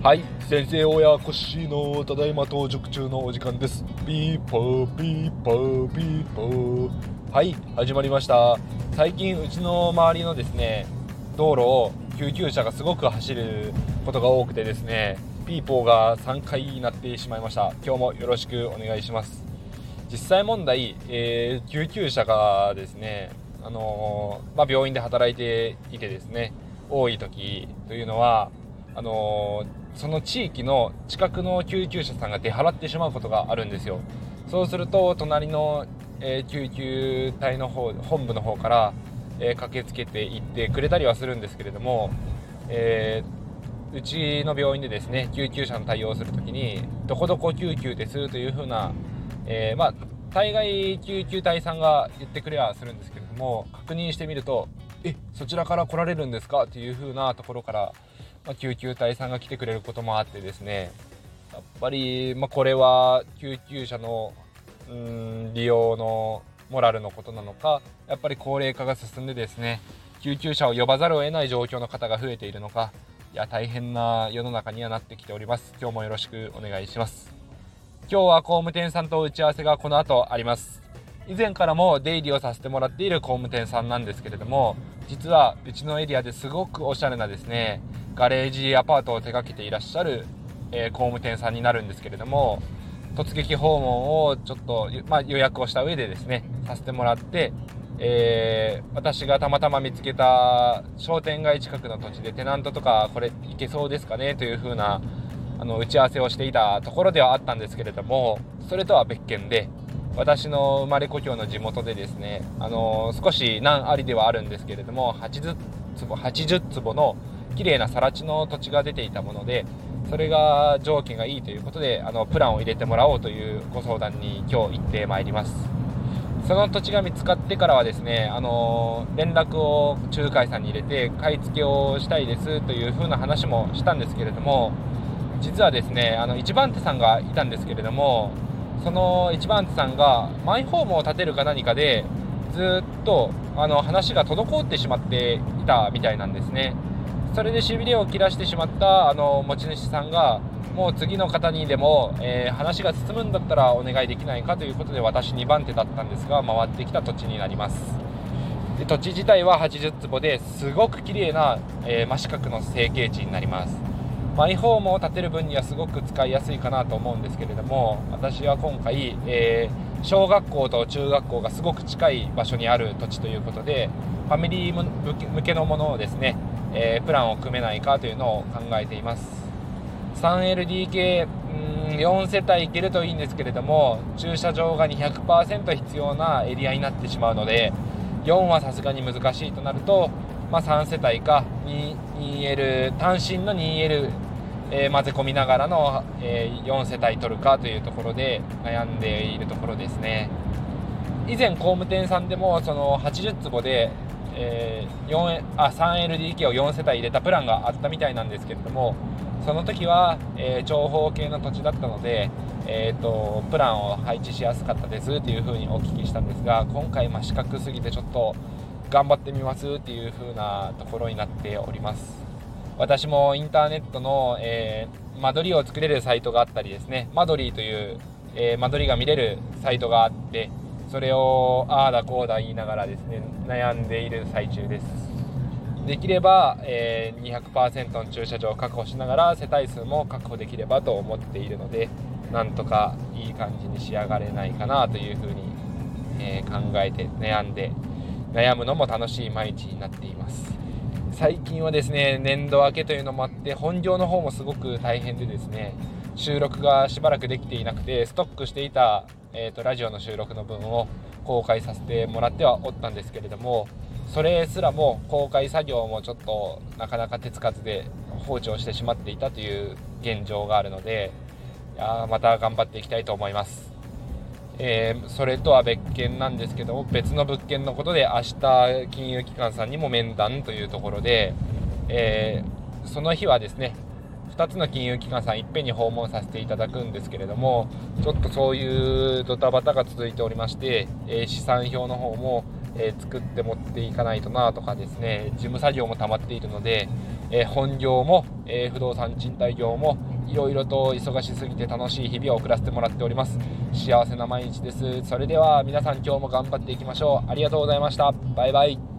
はい先生親子しのただいま到着中のお時間です。ピーポーピーポーピーポー。はい始まりました。最近うちの周りのですね道路を救急車がすごく走ることが多くてですねピーポーが3回になってしまいました。今日もよろしくお願いします。実際問題、えー、救急車がですねあのー、まあ、病院で働いていてですね多い時というのはあのーその地域の近くの救急車さんが出払ってしまうことがあるんですよ。そうすると隣の、えー、救急隊の方本部の方から、え、駆けつけていってくれたりはするんですけれども、え、うちの病院でですね救急車の対応する時にどこどこ救急ですというふうな、えまあ大概救急隊さんが言ってくれはするんですけれども確認してみるとえそちらから来られるんですか？というふうなところからまあ、救急隊さんが来てくれることもあってですね。やっぱり、まあ、これは救急車のうん利用のモラルのことなのかやっぱり高齢化が進んでですね救急車を呼ばざるを得ない状況の方が増えているのかいや大変な世の中にはなってきております。今日もよろしくお願いします。今日は工務店さんと打ち合わせがこの後あります。以前からも出入りをさせてもらっている工務店さんなんですけれども実はうちのエリアですごくおしゃれなですねガレージアパートを手掛けていらっしゃる、えー、工務店さんになるんですけれども突撃訪問をちょっと、まあ、予約をした上でですねさせてもらって、えー、私がたまたま見つけた商店街近くの土地でテナントとかこれ行けそうですかね？という風なあの打ち合わせをしていたところではあったんですけれどもそれとは別件で私の生まれ故郷の地元でですね、あの、少し難ありではあるんですけれども80坪 ,80 坪の綺麗な更地の土地が出ていたものでそれが条件がいいということであのプランを入れてもらおうというご相談に今日行ってまいります。その土地が見つかってからはですねあの連絡を仲介さんに入れて買い付けをしたいですというふうな話もしたんですけれども実はですねあの一番手さんがいたんですけれどもその一番手さんがマイホームを建てるか何かでずっとあの話が滞ってしまっていたみたいなんですね。それでしびれを切らしてしまったあの持ち主さんがもう次の方にでも、えー、話が進むんだったらお願いできないかということで私2番手だったんですが回ってきた土地になります。で土地自体は80坪ですごく綺麗な、えー、真四角の成形地になります。マイホームを建てる分にはすごく使いやすいかなと思うんですけれども私は今回、えー、小学校と中学校がすごく近い場所にある土地ということでファミリー向けのものをですねえー、プランを組めないかというのを考えています。3LDK 4世帯行けるといいんですけれども駐車場が200%必要なエリアになってしまうので4はさすがに難しいとなると、まあ、3世帯か 2L 単身の 2L、えー、混ぜ込みながらの、えー、4世帯取るかというところで悩んでいるところですね。以前工務店さんでもその80坪でえー、3LDK を4世帯入れたプランがあったみたいなんですけれどもその時は、えー、長方形の土地だったので、えーと、プランを配置しやすかったですっていう風にお聞きしたんですが今回ま四角すぎてちょっと頑張ってみますっていう風なところになっております。私もインターネットの、えー、間取りを作れるサイトがあったりですね間取りという、えー、間取りが見れるサイトがあってそれをああだこうだ言いながらですね悩んでいる最中です。できれば、えー、200%の駐車場を確保しながら世帯数も確保できればと思っているのでなんとかいい感じに仕上がれないかなというふうに、えー、考えて悩んで悩むのも楽しい毎日になっています。最近はですね年度明けというのもあって本業の方もすごく大変でですね収録がしばらくできていなくてストックしていたえーと、ラジオの収録の分を公開させてもらってはおったんですけれどもそれすらも公開作業もちょっとなかなか手つかずで放置をしてしまっていたという現状があるのでいやまた頑張っていきたいと思います、えー、それとは別件なんですけども別の物件のことで明日金融機関さんにも面談というところで、えー、その日はですね2つの金融機関さんいっぺんに訪問させていただくんですけれどもちょっとそういうドタバタが続いておりまして、えー、資産表の方もえ、作って持っていかないとなとかですね事務作業も溜まっているので、え、本業も、え不動産賃貸業もいろいろと忙しすぎて楽しい日々を送らせてもらっております。幸せな毎日です。それでは皆さん今日も頑張っていきましょう。ありがとうございました。バイバイ。